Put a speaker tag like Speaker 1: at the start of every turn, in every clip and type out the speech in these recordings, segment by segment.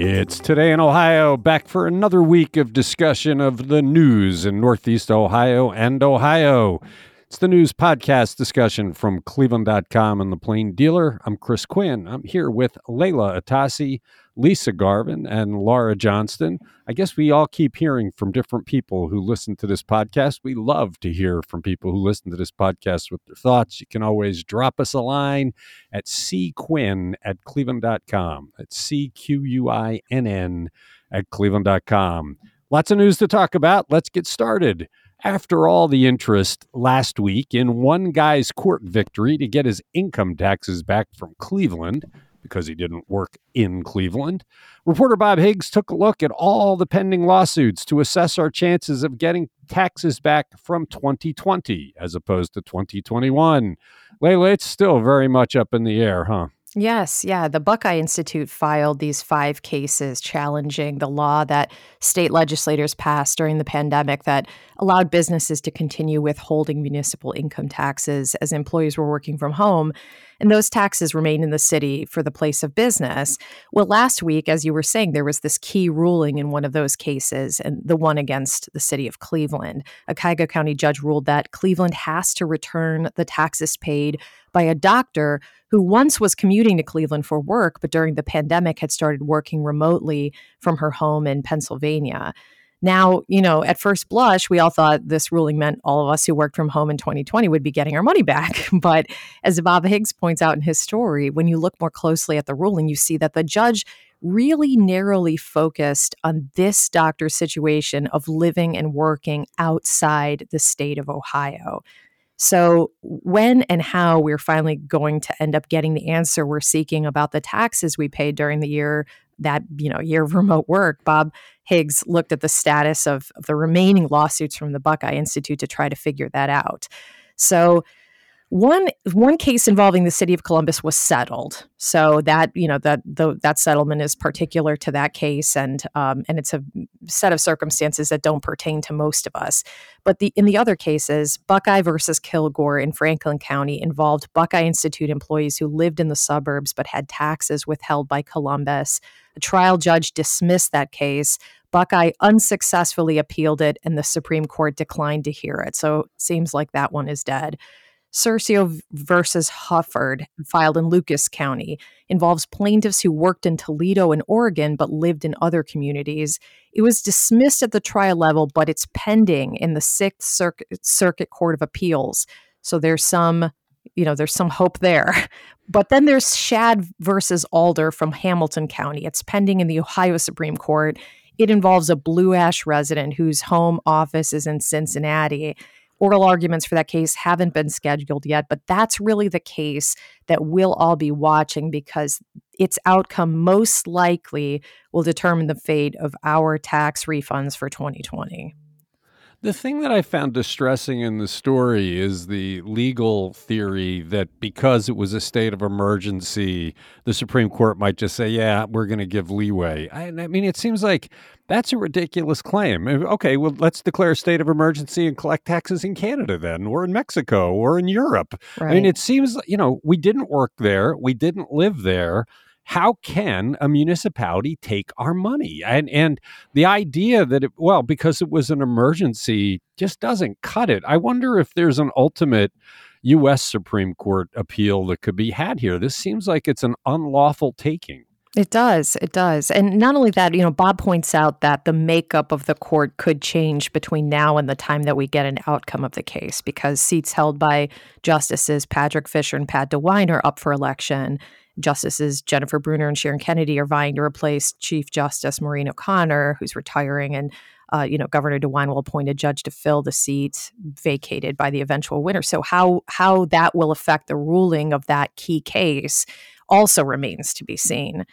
Speaker 1: It's Today in Ohio, back for another week of discussion of the news in Northeast Ohio and Ohio. It's the news podcast discussion from cleveland.com and the Plain Dealer. I'm Chris Quinn. I'm here with Leila Atassi, Lisa Garvin, and Laura Johnston. I guess we all keep hearing from different people who listen to this podcast. We love to hear from people who listen to this podcast with their thoughts. You can always drop us a line at cquinn at cleveland.com. That's C Q U I N N at cleveland.com. Lots of news to talk about. Let's get started. After all the interest last week in one guy's court victory to get his income taxes back from Cleveland, because he didn't work in Cleveland. Reporter Bob Higgs took a look at all the pending lawsuits to assess our chances of getting taxes back from 2020 as opposed to 2021. Leila, it's still very much up in the air, huh?
Speaker 2: Yes, yeah. The Buckeye Institute filed these five cases challenging the law that state legislators passed during the pandemic that allowed businesses to continue withholding municipal income taxes as employees were working from home. And those taxes remain in the city for the place of business. Well, last week, as you were saying, there was this key ruling in one of those cases, and the one against the city of Cleveland. A Cuyahoga County judge ruled that Cleveland has to return the taxes paid by a doctor who once was commuting to Cleveland for work, but during the pandemic had started working remotely from her home in Pennsylvania. Now, you know, at first blush, we all thought this ruling meant all of us who worked from home in 2020 would be getting our money back. But as Bob Higgs points out in his story, when you look more closely at the ruling, you see that the judge really narrowly focused on this doctor's situation of living and working outside the state of Ohio. So, when and how we're finally going to end up getting the answer we're seeking about the taxes we paid during the year that you know year of remote work, Bob Higgs looked at the status of, of the remaining lawsuits from the Buckeye Institute to try to figure that out. So one one case involving the city of Columbus was settled, so that you know that the, that settlement is particular to that case, and um, and it's a set of circumstances that don't pertain to most of us. But the in the other cases, Buckeye versus Kilgore in Franklin County involved Buckeye Institute employees who lived in the suburbs but had taxes withheld by Columbus. A trial judge dismissed that case. Buckeye unsuccessfully appealed it, and the Supreme Court declined to hear it. So it seems like that one is dead. Curcio versus Hufford, filed in Lucas County, involves plaintiffs who worked in Toledo and Oregon but lived in other communities. It was dismissed at the trial level, but it's pending in the Sixth Circuit, Circuit Court of Appeals. So there's some, you know, there's some hope there. But then there's Schaad versus Alder from Hamilton County. It's pending in the Ohio Supreme Court. It involves a Blue Ash resident whose home office is in Cincinnati Oral arguments for that case haven't been scheduled yet, but that's really the case that we'll all be watching because its outcome most likely will determine the fate of our tax refunds for 2020.
Speaker 1: The thing that I found distressing in the story is the legal theory that because it was a state of emergency, the Supreme Court might just say, yeah, we're going to give leeway. I, I, mean, it seems like that's a ridiculous claim. Okay, well, let's declare a state of emergency and collect taxes in Canada then, or in Mexico, or in Europe. Right. I mean, it seems, you know, we didn't work there, we didn't live there how can a municipality take our money? And and the idea that it, well, because it was an emergency, just doesn't cut it. I wonder if there's an ultimate U.S. Supreme Court appeal that could be had here. This seems like it's an unlawful taking.
Speaker 2: It does. It does. And not only that, you know, Bob points out that the makeup of the court could change between now and the time that we get an outcome of the case because seats held by Justices Patrick Fisher and Pat DeWine are up for election. Justices Jennifer Brunner and Sharon Kennedy are vying to replace Chief Justice Maureen O'Connor, who's retiring, and uh, you know Governor DeWine will appoint a judge to fill the seat vacated by the eventual winner. So how how that will affect the ruling of that key case also remains to be seen.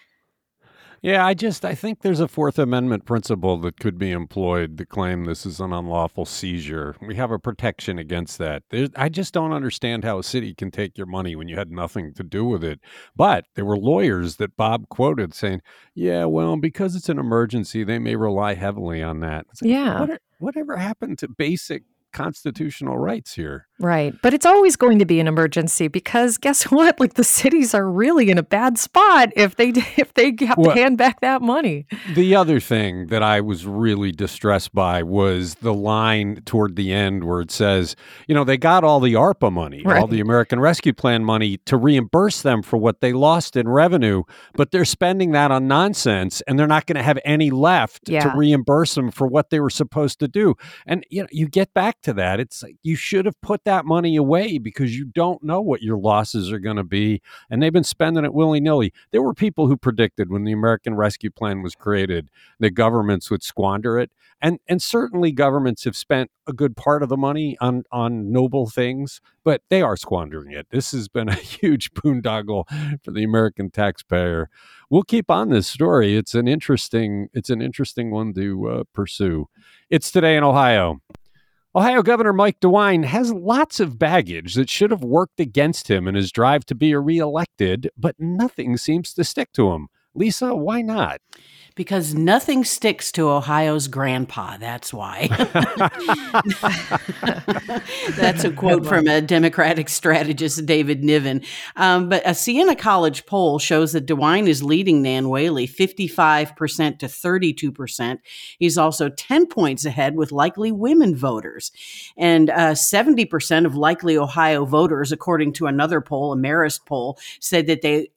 Speaker 1: Yeah, I just I think there's a Fourth Amendment principle that could be employed to claim this is an unlawful seizure. We have a protection against that. There's, I just don't understand how a city can take your money when you had nothing to do with it. But there were lawyers that Bob quoted saying, "Yeah, well, because it's an emergency, they may rely heavily on that."
Speaker 2: Like, yeah.
Speaker 1: What, whatever happened to basic constitutional rights here?
Speaker 2: Right. But it's always going to be an emergency because guess what? Like the cities are really in a bad spot if they if they have well, to hand back that money.
Speaker 1: The other thing that I was really distressed by was the line toward the end where it says, you know, they got all the ARPA money, right. all the American Rescue Plan money to reimburse them for what they lost in revenue, but they're spending that on nonsense and they're not going to have any left yeah. to reimburse them for what they were supposed to do. And you know, you get back to that. It's like you should have put that money away because you don't know what your losses are going to be. And they've been spending it willy nilly. There were people who predicted when the American Rescue Plan was created that governments would squander it. And, and certainly governments have spent a good part of the money on, on noble things, but they are squandering it. This has been a huge boondoggle for the American taxpayer. We'll keep on this story. It's an interesting, it's an interesting one to uh, pursue. It's today in Ohio. Ohio Governor Mike DeWine has lots of baggage that should have worked against him in his drive to be reelected, but nothing seems to stick to him. Lisa, why not?
Speaker 3: because nothing sticks to Ohio's grandpa. That's why. that's a quote from a Democratic strategist, David Niven. Um, but a Siena College poll shows that DeWine is leading Nan Whaley 55% to 32%. He's also 10 points ahead with likely women voters. And uh, 70% of likely Ohio voters, according to another poll, a Marist poll, said that they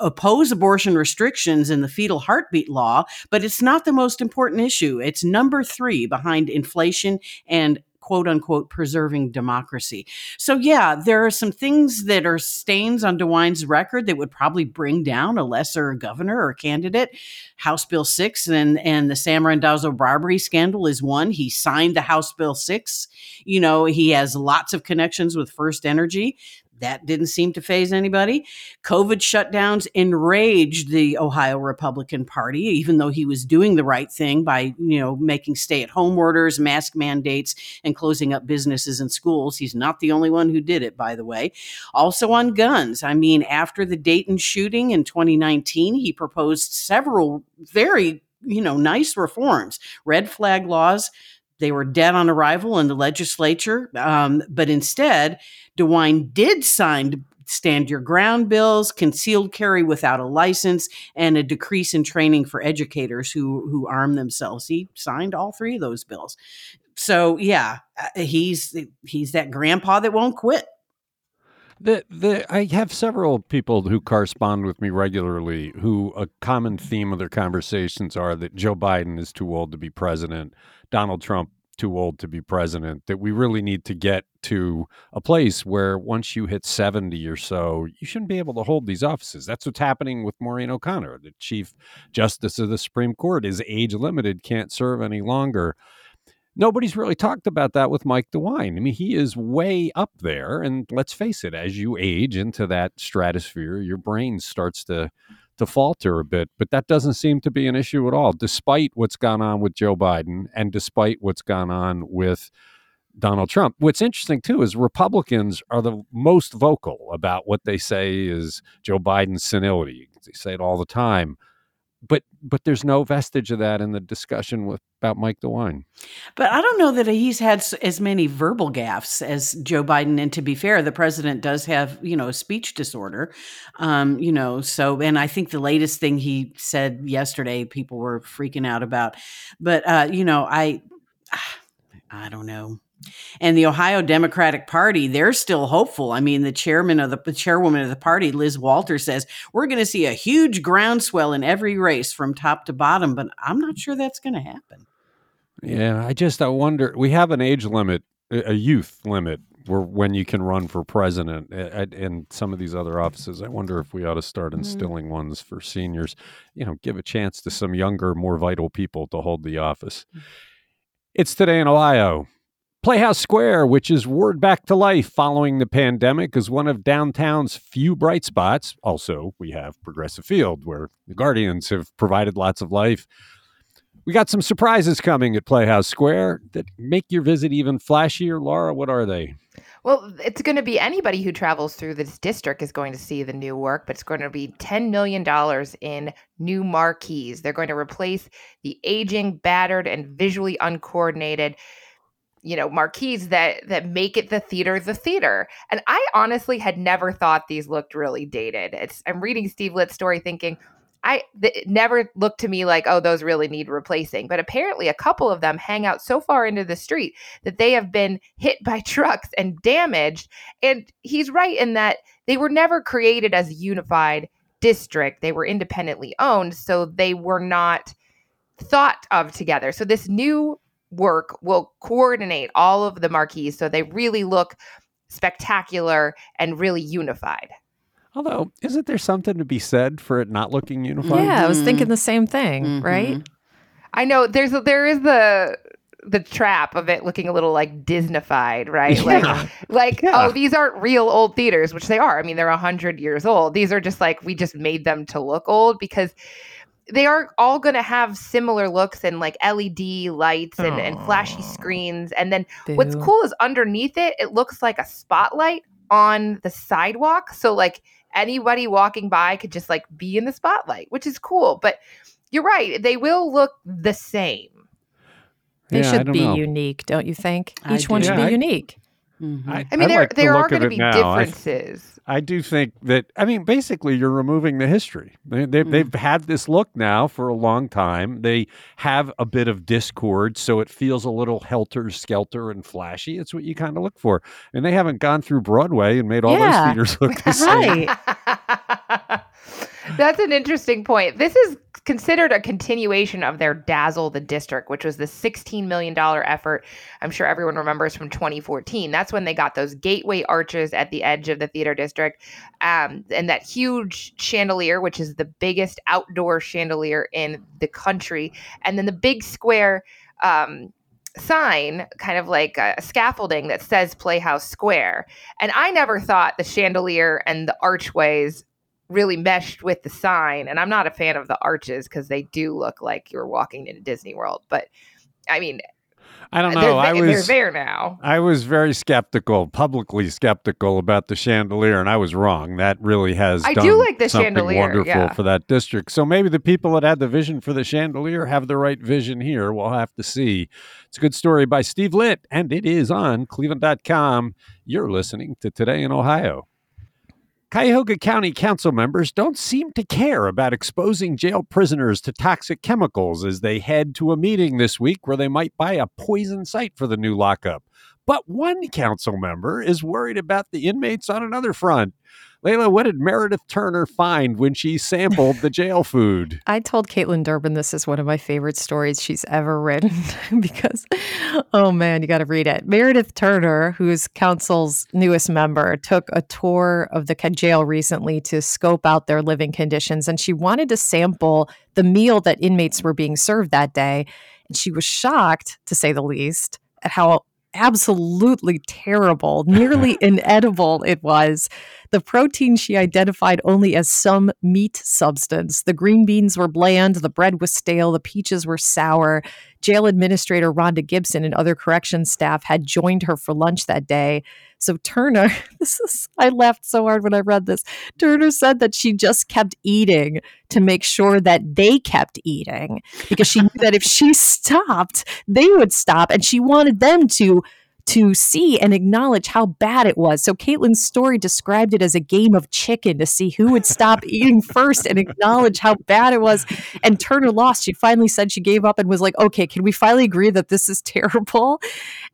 Speaker 3: oppose abortion restrictions in the fetal heartbeat law, but it's not the most important issue. It's number three behind inflation and quote unquote preserving democracy. So yeah, there are some things that are stains on DeWine's record that would probably bring down a lesser governor or candidate. House Bill 6 and and the Sam Randazzo bribery scandal is one. He signed the House Bill 6. You know, he has lots of connections with First Energy. That didn't seem to phase anybody. COVID shutdowns enraged the Ohio Republican Party, even though he was doing the right thing by, you know, making stay-at-home orders, mask mandates, and closing up businesses and schools. He's not the only one who did it, by the way. Also on guns. I mean, after the Dayton shooting in 2019, he proposed several very you know, nice reforms, red flag laws, they were dead on arrival in the legislature, um, but instead, DeWine did sign stand your ground bills, concealed carry without a license, and a decrease in training for educators who who arm themselves. He signed all three of those bills. So yeah, uh, he's he's that grandpa that won't quit.
Speaker 1: The, the, I have several people who correspond with me regularly who a common theme of their conversations are that Joe Biden is too old to be president, Donald Trump too old to be president, that we really need to get to a place where once you hit 70 or so, you shouldn't be able to hold these offices. That's what's happening with Maureen O'Connor, the Chief Justice of the Supreme Court, is age limited, can't serve any longer. Nobody's really talked about that with Mike DeWine. I mean, he is way up there. And let's face it, as you age into that stratosphere, your brain starts to to falter a bit, but that doesn't seem to be an issue at all, despite what's gone on with Joe Biden and despite what's gone on with Donald Trump. What's interesting too is Republicans are the most vocal about what they say is Joe Biden's senility. They say it all the time but but there's no vestige of that in the discussion with about Mike DeWine.
Speaker 3: But I don't know that he's had as many verbal gaffes as Joe Biden. And to be fair, the president does have you know a speech disorder, um, you know. So and I think the latest thing he said yesterday, people were freaking out about. But uh, you know, I I don't know. And the Ohio Democratic Party, they're still hopeful. I mean, the chairman of the, the chairwoman of the party, Liz Walter, says we're going to see a huge groundswell in every race from top to bottom, but I'm not sure that's going to happen.
Speaker 1: Yeah, I just I wonder. We have an age limit, a youth limit, where when you can run for president, and some of these other offices. I wonder if we ought to start mm-hmm. instilling mm-hmm. ones for seniors. You know, give a chance to some younger, more vital people to hold the office. Mm. It's today in Ohio. Playhouse Square, which is word back to life following the pandemic, is one of downtown's few bright spots. Also, we have Progressive Field, where the Guardians have provided lots of life. We got some surprises coming at Playhouse Square that make your visit even flashier. Laura, what are they?
Speaker 4: Well, it's going to be anybody who travels through this district is going to see the new work, but it's going to be $10 million in new marquees. They're going to replace the aging, battered, and visually uncoordinated you know marquees that that make it the theater the theater. And i honestly had never thought these looked really dated. It's i'm reading steve litt's story thinking i it never looked to me like oh those really need replacing. But apparently a couple of them hang out so far into the street that they have been hit by trucks and damaged. And he's right in that they were never created as a unified district. They were independently owned so they were not thought of together. So this new work will coordinate all of the marquees so they really look spectacular and really unified.
Speaker 1: Although, isn't there something to be said for it not looking unified?
Speaker 2: Yeah, I was thinking the same thing, mm-hmm. right?
Speaker 4: I know there's a, there is the the trap of it looking a little like Disneyfied, right? Yeah. Like, like yeah. oh, these aren't real old theaters, which they are. I mean, they're a hundred years old. These are just like we just made them to look old because they are all going to have similar looks and like LED lights and, and flashy screens. And then Boo. what's cool is underneath it, it looks like a spotlight on the sidewalk. So like anybody walking by could just like be in the spotlight, which is cool. But you're right, they will look the same.
Speaker 2: They yeah, should be know. unique, don't you think? Each one should be I, unique.
Speaker 4: Mm-hmm. I, I, mean, there like there are going to be now. differences.
Speaker 1: I do think that I mean basically you're removing the history. They, they, mm. They've had this look now for a long time. They have a bit of discord, so it feels a little helter skelter and flashy. It's what you kind of look for, and they haven't gone through Broadway and made all yeah. those theaters look the same.
Speaker 4: Right. That's an interesting point. This is considered a continuation of their Dazzle the District, which was the $16 million effort. I'm sure everyone remembers from 2014. That's when they got those gateway arches at the edge of the theater district um, and that huge chandelier, which is the biggest outdoor chandelier in the country. And then the big square. Um, sign, kind of like a scaffolding that says Playhouse Square. And I never thought the chandelier and the archways really meshed with the sign. And I'm not a fan of the arches because they do look like you're walking into Disney World. But I mean,
Speaker 1: I don't uh, know.
Speaker 4: I
Speaker 1: was
Speaker 4: they're there now.
Speaker 1: I was very skeptical, publicly skeptical about the chandelier, and I was wrong. That really has I do like the chandelier. Wonderful yeah. for that district. So maybe the people that had the vision for the chandelier have the right vision here. We'll have to see. It's a good story by Steve Litt, and it is on Cleveland.com. You're listening to Today in Ohio. Cuyahoga County Council members don't seem to care about exposing jail prisoners to toxic chemicals as they head to a meeting this week where they might buy a poison site for the new lockup. But one council member is worried about the inmates on another front. Leila, what did Meredith Turner find when she sampled the jail food?
Speaker 2: I told Kaitlin Durbin this is one of my favorite stories she's ever written because, oh man, you got to read it. Meredith Turner, who's council's newest member, took a tour of the jail recently to scope out their living conditions, and she wanted to sample the meal that inmates were being served that day. And she was shocked, to say the least, at how absolutely terrible, nearly inedible it was. The protein she identified only as some meat substance. The green beans were bland, the bread was stale, the peaches were sour. Jail administrator Rhonda Gibson and other corrections staff had joined her for lunch that day. So Turner, this is I laughed so hard when I read this. Turner said that she just kept eating to make sure that they kept eating because she knew that if she stopped, they would stop and she wanted them to to see and acknowledge how bad it was. So Kaitlin's story described it as a game of chicken to see who would stop eating first and acknowledge how bad it was. And Turner lost. She finally said she gave up and was like, okay, can we finally agree that this is terrible?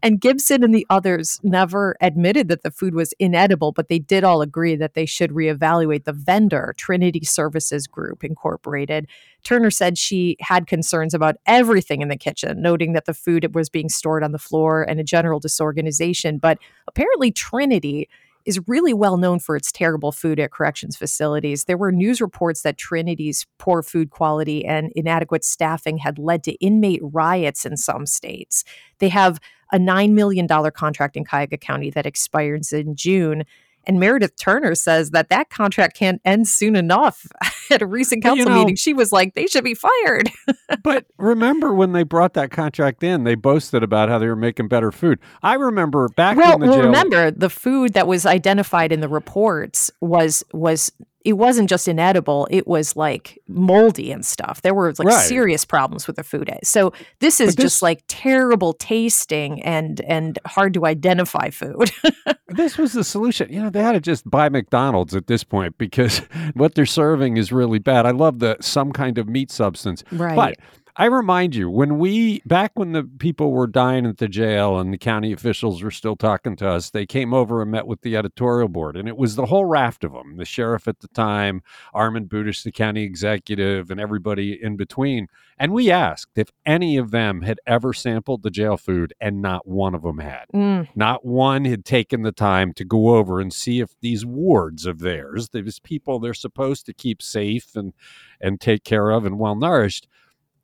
Speaker 2: And Gibson and the others never admitted that the food was inedible, but they did all agree that they should reevaluate the vendor, Trinity Services Group Incorporated, Turner said she had concerns about everything in the kitchen, noting that the food was being stored on the floor and a general disorganization. But apparently, Trinity is really well known for its terrible food at corrections facilities. There were news reports that Trinity's poor food quality and inadequate staffing had led to inmate riots in some states. They have a $9 million contract in Cuyahoga County that expires in June. And Meredith Turner says that that contract can't end soon enough. At a recent council you know, meeting, she was like, they should be fired.
Speaker 1: but remember when they brought that contract in, they boasted about how they were making better food. I remember back
Speaker 2: well,
Speaker 1: in the
Speaker 2: well,
Speaker 1: jail.
Speaker 2: remember the food that was identified in the reports was was it wasn't just inedible, it was like moldy and stuff. There were like right. serious problems with the food. So this is this, just like terrible tasting and and hard to identify food.
Speaker 1: this was the solution. You know, they had to just buy McDonald's at this point because what they're serving is really bad. I love the some kind of meat substance.
Speaker 2: Right.
Speaker 1: But I remind you, when we, back when the people were dying at the jail and the county officials were still talking to us, they came over and met with the editorial board. And it was the whole raft of them the sheriff at the time, Armond Budish, the county executive, and everybody in between. And we asked if any of them had ever sampled the jail food, and not one of them had. Mm. Not one had taken the time to go over and see if these wards of theirs, these people they're supposed to keep safe and, and take care of and well nourished,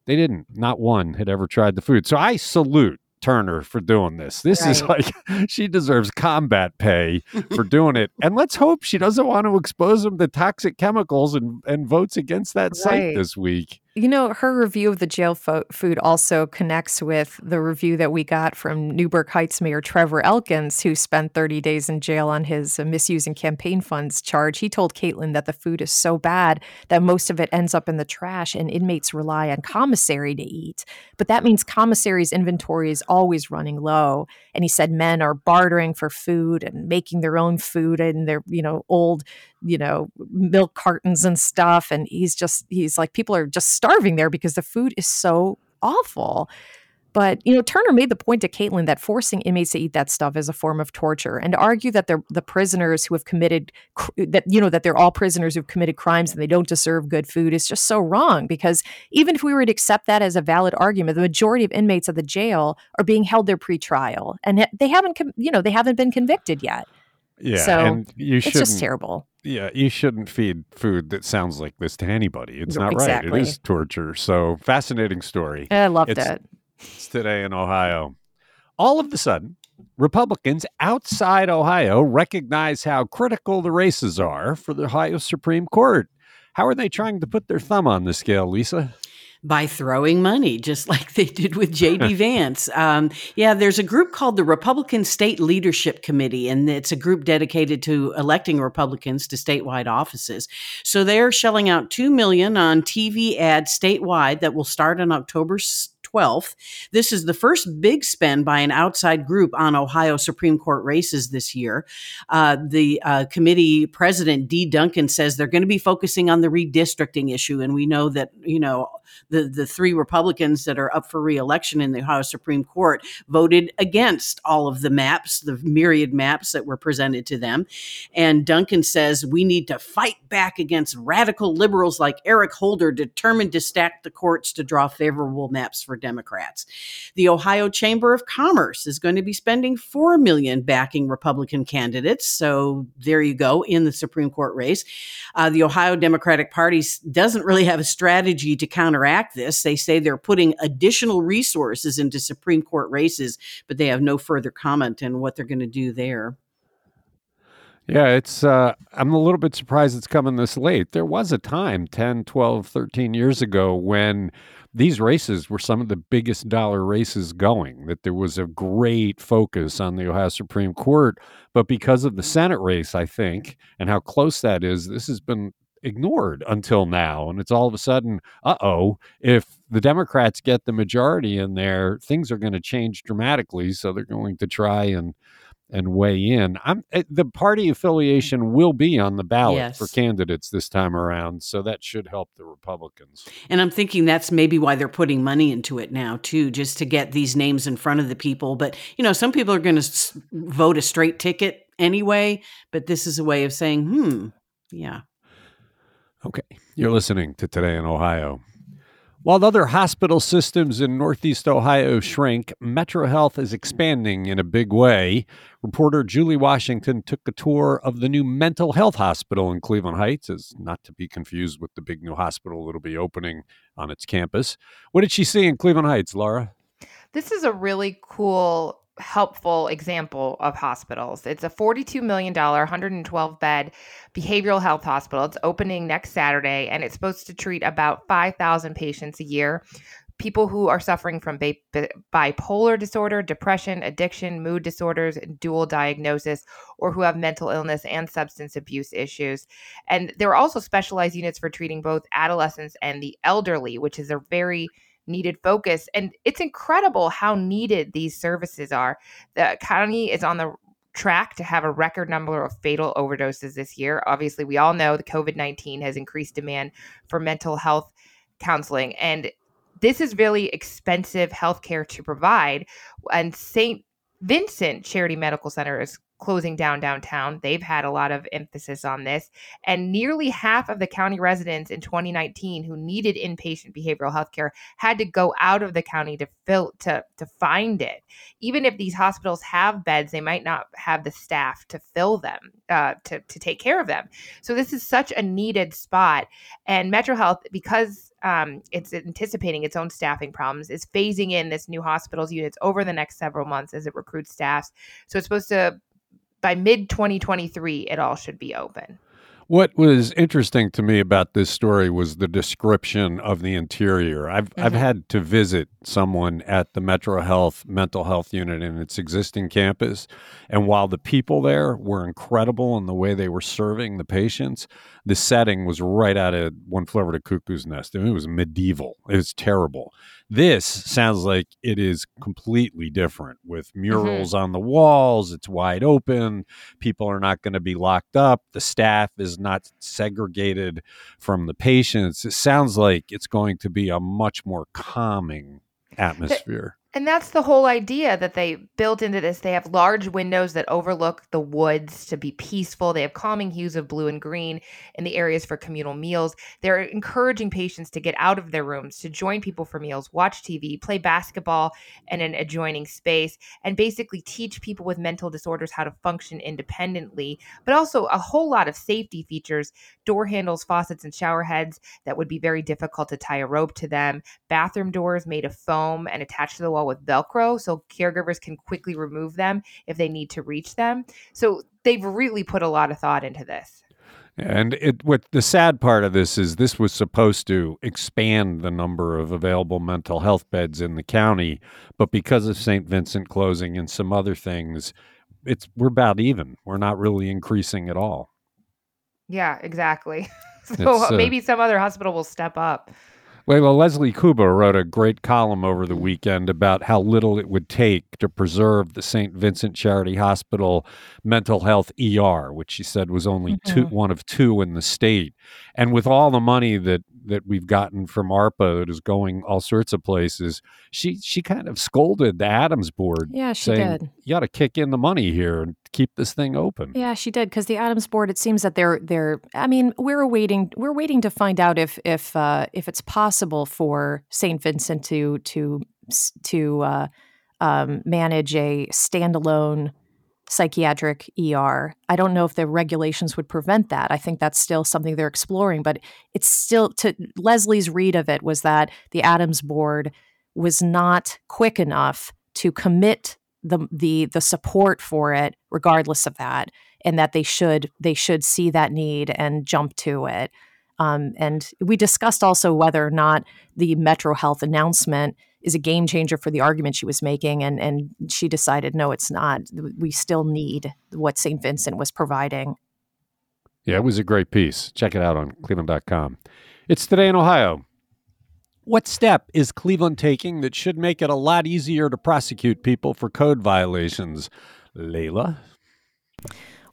Speaker 1: they didn't. Not one had ever tried the food. So I salute Turner for doing this. This right. is like she deserves combat pay for doing it. And let's hope she doesn't want to expose them to toxic chemicals and, and votes against that right. site this week.
Speaker 2: You know, her review of the jail fo- food also connects with the review that we got from Newburgh Heights Mayor Trevor Elkins, who spent 30 days in jail on his uh, misusing campaign funds charge. He told Kaitlin that the food is so bad that most of it ends up in the trash and inmates rely on commissary to eat. But that means commissary's inventory is always running low. And he said men are bartering for food and making their own food in their, you know, old you know, milk cartons and stuff. And he's just, he's like, people are just starving there because the food is so awful. But you know, Turner made the point to Kaitlin that forcing inmates to eat that stuff is a form of torture, and to argue that they're the prisoners who have committed that you know that they're all prisoners who've committed crimes and they don't deserve good food is just so wrong. Because even if we were to accept that as a valid argument, the majority of inmates of the jail are being held there pre-trial, and they haven't, you know, they haven't been convicted yet.
Speaker 1: Yeah,
Speaker 2: so
Speaker 1: and you
Speaker 2: it's just terrible.
Speaker 1: Yeah, you shouldn't feed food that sounds like this to anybody. It's not exactly. right. It is torture. So fascinating story.
Speaker 2: I loved it's, it.
Speaker 1: It's today in Ohio. All of a sudden, Republicans outside Ohio recognize how critical the races are for the Ohio Supreme Court. How are they trying to put their thumb on the scale, Lisa?
Speaker 3: By throwing money, just like they did with J.D. Vance. Um, yeah, there's a group called the Republican State Leadership Committee, and it's a group dedicated to electing Republicans to statewide offices. So they're shelling out two million on TV ads statewide that will start on October 12th. This is the first big spend by an outside group on Ohio Supreme Court races this year. Uh, the uh, committee president, Dee Duncan, says they're going to be focusing on the redistricting issue. And we know that, you know, the, the three Republicans that are up for reelection in the Ohio Supreme Court voted against all of the maps, the myriad maps that were presented to them. And Duncan says we need to fight back against radical liberals like Eric Holder, determined to stack the courts to draw favorable maps for Democrats. The Ohio Chamber of Commerce is going to be spending 4 million backing Republican candidates. So there you go in the Supreme Court race. Uh, the Ohio Democratic Party doesn't really have a strategy to counteract this. They say they're putting additional resources into Supreme Court races, but they have no further comment on what they're going to do there.
Speaker 1: Yeah, it's uh, I'm a little bit surprised it's coming this late. There was a time 10, 12, 13 years ago when these races were some of the biggest dollar races going, that there was a great focus on the Ohio Supreme Court. But because of the Senate race, I think, and how close that is, this has been ignored until now. And it's all of a sudden, uh oh, if the Democrats get the majority in there, things are going to change dramatically. So they're going to try and and weigh in. I'm eh, the party affiliation will be on the ballot yes. for candidates this time around, so that should help the Republicans.
Speaker 3: And I'm thinking that's maybe why they're putting money into it now too, just to get these names in front of the people. But you know, some people are going to vote a straight ticket anyway. But this is a way of saying, hmm, yeah.
Speaker 1: Okay, you're listening to Today in Ohio. While other hospital systems in Northeast Ohio shrink, MetroHealth is expanding in a big way. Reporter Julie Washington took a tour of the new mental health hospital in Cleveland Heights, as not to be confused with the big new hospital that'll be opening on its campus. What did she see in Cleveland Heights, Laura?
Speaker 4: This is a really cool helpful example of hospitals. It's a $42 million, 112 bed behavioral health hospital. It's opening next Saturday and it's supposed to treat about 5,000 patients a year. people who are suffering from bi- bipolar disorder, depression, addiction, mood disorders, dual diagnosis, or who have mental illness and substance abuse issues. And there are also specialized units for treating both adolescents and the elderly, which is a very needed focus. And it's incredible how needed these services are. The county is on the track to have a record number of fatal overdoses this year. Obviously, we all know the COVID 19 has increased demand for mental health counseling. And this is really expensive healthcare to provide. And St. Vincent Charity Medical Center is closing down downtown. They've had a lot of emphasis on this. And nearly half of the county residents in 2019 who needed inpatient behavioral health care had to go out of the county to fill to, to find it. Even if these hospitals have beds, they might not have the staff to fill them, uh, to, to take care of them. So this is such a needed spot. And Metro Health, because um, it's anticipating its own staffing problems, is phasing in this new hospitals units over the next several months as it recruits staffs. So it's supposed to by mid 2023, it all should be open.
Speaker 1: What was interesting to me about this story was the description of the interior. I've mm-hmm. I've had to visit someone at the Metro Health mental health unit in its existing campus, and while the people there were incredible in the way they were serving the patients, the setting was right out of One Flew Over the Cuckoo's Nest. I mean, it was medieval. It was terrible. This sounds like it is completely different with mm-hmm. murals mm-hmm. on the walls. It's wide open. People are not going to be locked up. The staff is not segregated from the patients. It sounds like it's going to be a much more calming atmosphere.
Speaker 4: And that's the whole idea that they built into this. They have large windows that overlook the woods to be peaceful. They have calming hues of blue and green in the areas for communal meals. They're encouraging patients to get out of their rooms, to join people for meals, watch TV, play basketball in an adjoining space, and basically teach people with mental disorders how to function independently, but also a whole lot of safety features door handles, faucets, and shower heads that would be very difficult to tie a rope to them, bathroom doors made of foam and attached to the wall with Velcro so caregivers can quickly remove them if they need to reach them. So they've really put a lot of thought into this.
Speaker 1: And it, what the sad part of this is, this was supposed to expand the number of available mental health beds in the county, but because of St. Vincent closing and some other things, it's we're about even. We're not really increasing at all.
Speaker 4: Yeah, exactly. so uh, maybe some other hospital will step up.
Speaker 1: Well, Leslie Kouba wrote a great column over the weekend about how little it would take to preserve the St. Vincent Charity Hospital mental health ER, which she said was only mm-hmm. two, one of two in the state. And with all the money that that we've gotten from ARPA that is going all sorts of places, she she kind of scolded the ADAMHS board.
Speaker 2: Yeah, she
Speaker 1: saying,
Speaker 2: did.
Speaker 1: You got to kick in the money here and keep this thing open.
Speaker 2: Yeah, she did because the ADAMHS board. It seems that they're they're. I mean, we're waiting. We're waiting to find out if if uh, if it's possible for Saint Vincent to to to uh, um, manage a standalone psychiatric ER. I don't know if the regulations would prevent that. I think that's still something they're exploring, but it's still to Leslie's read of it was that the ADAMHS board was not quick enough to commit the the the support for it regardless of that and that they should they should see that need and jump to it. Um, and we discussed also whether or not the Metro Health announcement is a game changer for the argument she was making. And, and she decided, no, it's not. We still need what St. Vincent was providing.
Speaker 1: Yeah, it was a great piece. Check it out on cleveland.com. It's Today in Ohio. What step is Cleveland taking that should make it a lot easier to prosecute people for code violations? Leila?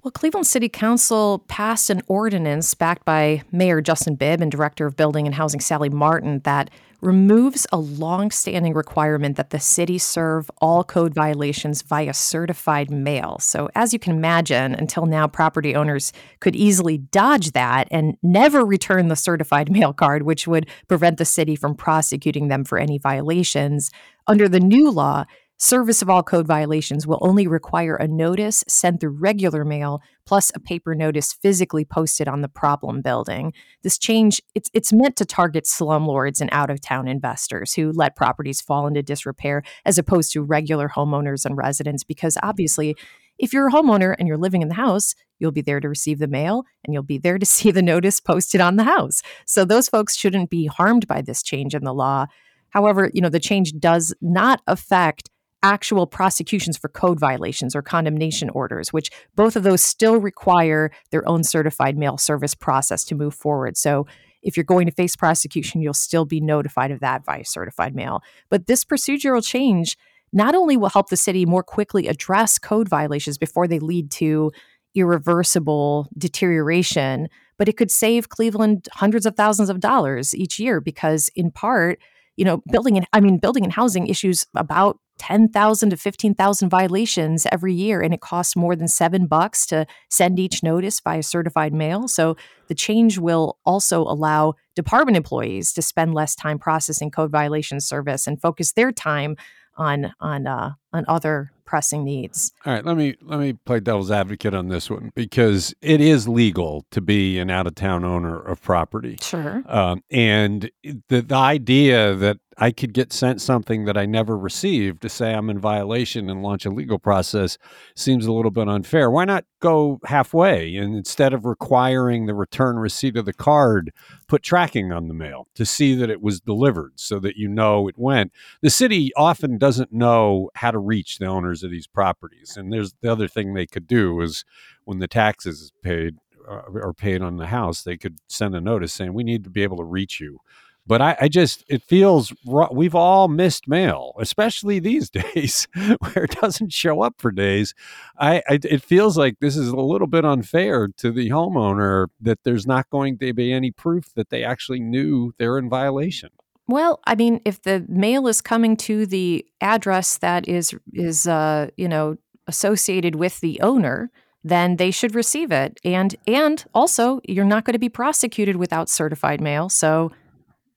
Speaker 2: Well, Cleveland City Council passed an ordinance backed by Mayor Justin Bibb and Director of Building and Housing Sally Martin that removes a long-standing requirement that the city serve all code violations via certified mail. So, as you can imagine, until now property owners could easily dodge that and never return the certified mail card, which would prevent the city from prosecuting them for any violations. Under the new law, Service of all code violations will only require a notice sent through regular mail plus a paper notice physically posted on the problem building. This change it's it's meant to target slumlords and out-of-town investors who let properties fall into disrepair as opposed to regular homeowners and residents because obviously if you're a homeowner and you're living in the house, you'll be there to receive the mail and you'll be there to see the notice posted on the house. So those folks shouldn't be harmed by this change in the law. However, you know, the change does not affect actual prosecutions for code violations or condemnation orders, which both of those still require their own certified mail service process to move forward. So if you're going to face prosecution, you'll still be notified of that via certified mail. But this procedural change not only will help the city more quickly address code violations before they lead to irreversible deterioration, but it could save Cleveland hundreds of thousands of dollars each year because, in part, you know, building and I mean, building and housing issues about 10,000 to 15,000 violations every year and it costs more than 7 bucks to send each notice via certified mail. So the change will also allow department employees to spend less time processing code violation service and focus their time on on uh, on other pressing needs.
Speaker 1: All right, let me let me play devil's advocate on this one because it is legal to be an out of town owner of property.
Speaker 2: Sure.
Speaker 1: Um, and the the idea that I could get sent something that I never received to say I'm in violation and launch a legal process seems a little bit unfair. Why not go halfway and instead of requiring the return receipt of the card, put tracking on the mail to see that it was delivered so that you know it went. The city often doesn't know how to reach the owners of these properties. And there's the other thing they could do is when the taxes is paid uh, are paid on the house, they could send a notice saying we need to be able to reach you but I, I, just it feels we've all missed mail, especially these days where it doesn't show up for days. I, I, it feels like this is a little bit unfair to the homeowner that there's not going to be any proof that they actually knew they're in violation.
Speaker 2: Well, I mean, if the mail is coming to the address that is is uh, you know associated with the owner, then they should receive it. And and also, you're not going to be prosecuted without certified mail, so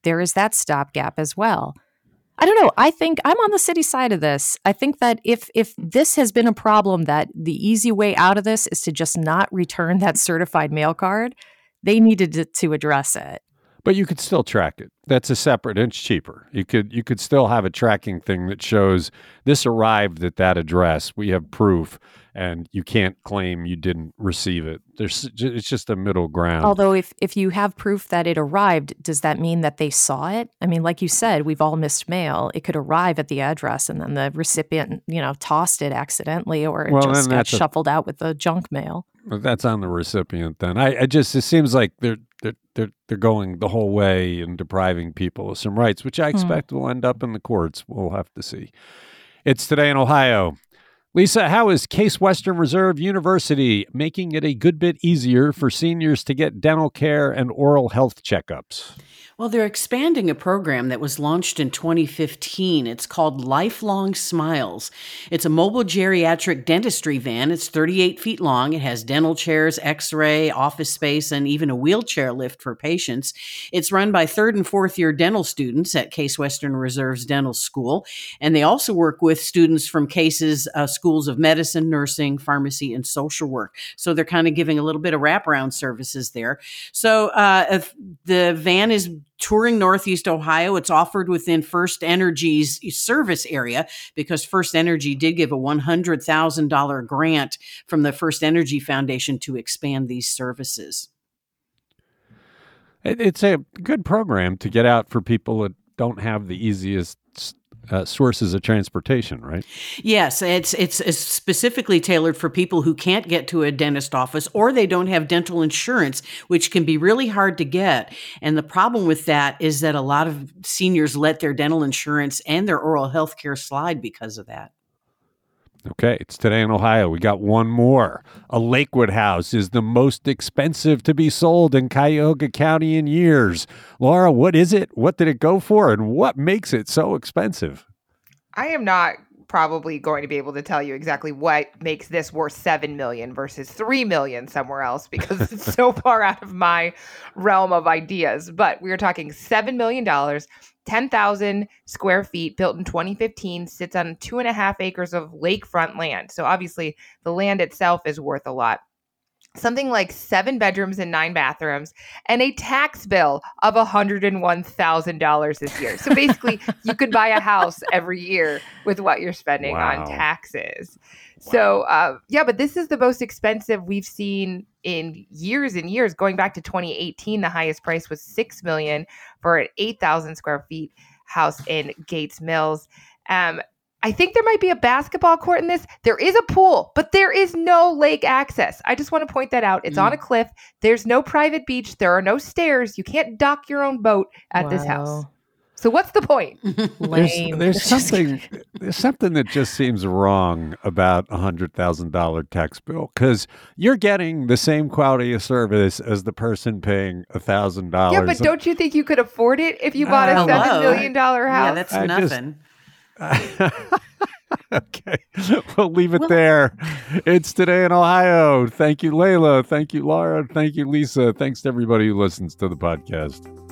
Speaker 2: there is that stopgap as well. I don't know. I think I'm on the city side of this. I think that if if this has been a problem that the easy way out of this is to just not return that certified mail card, they needed to, address it.
Speaker 1: But you could still track it. That's a separate inch cheaper. You could you could still have a tracking thing that shows this arrived at that address. We have proof and you can't claim you didn't receive it. There's it's just a middle ground.
Speaker 2: Although if if you have proof that it arrived, does that mean that they saw it? I mean, like you said, we've all missed mail. It could arrive at the address and then the recipient, you know, tossed it accidentally or it well, just got shuffled a, out with the junk mail.
Speaker 1: That's on the recipient then. I, I just it seems like they're they're they're they're going the whole way and depriving people of some rights, which I hmm. expect will end up in the courts. We'll have to see. It's today in Ohio. Lisa, how is Case Western Reserve University making it a good bit easier for seniors to get dental care and oral health checkups?
Speaker 3: Well, they're expanding a program that was launched in 2015. It's called Lifelong Smiles. It's a mobile geriatric dentistry van. It's 38 feet long. It has dental chairs, x ray, office space, and even a wheelchair lift for patients. It's run by third and fourth year dental students at Case Western Reserve's Dental School. And they also work with students from Case's uh, schools of medicine, nursing, pharmacy, and social work. So they're kind of giving a little bit of wraparound services there. So uh, the van is touring Northeast Ohio. It's offered within First Energy's service area because First Energy did give a $100,000 grant from the First Energy Foundation to expand these services.
Speaker 1: It's a good program to get out for people that don't have the easiest uh, sources of transportation, right?
Speaker 3: Yes, it's, it's, it's specifically tailored for people who can't get to a dentist office or they don't have dental insurance, which can be really hard to get. And the problem with that is that a lot of seniors let their dental insurance and their oral health care slide because of that.
Speaker 1: Okay, it's today in Ohio. We got one more. A Lakewood house is the most expensive to be sold in Cuyahoga County in years. Laura, what is it? What did it go for? And what makes it so expensive?
Speaker 4: I am not probably going to be able to tell you exactly what makes this worth 7 million versus 3 million somewhere else because it's so far out of my realm of ideas. But we are talking 7 million dollars 10,000 square feet, built in 2015, sits on two and a half acres of lakefront land. So obviously, the land itself is worth a lot. Something like seven bedrooms and nine bathrooms, and a tax bill of $101,000 this year. So basically, you could buy a house every year with what you're spending wow. on taxes. So, uh, yeah, but this is the most expensive we've seen in years and years. Going back to 2018, the highest price was six million for an 8,000 square feet house in Gates Mills. Um, I think there might be a basketball court in this. There is a pool, but there is no lake access. I just want to point that out. It's mm. on a cliff. There's no private beach. There are no stairs. You can't dock your own boat at wow. this house. So what's the point?
Speaker 1: there's, there's something there's something that just seems wrong about a hundred thousand dollar tax bill because you're getting the same quality of service as the person paying a thousand dollars.
Speaker 4: Yeah, but don't you think you could afford it if you bought uh, a seven million dollar house?
Speaker 3: Yeah, that's I nothing. Just,
Speaker 1: okay, we'll leave it well, there. It's today in Ohio. Thank you, Leila. Thank you, Laura. Thank you, Lisa. Thanks to everybody who listens to the podcast.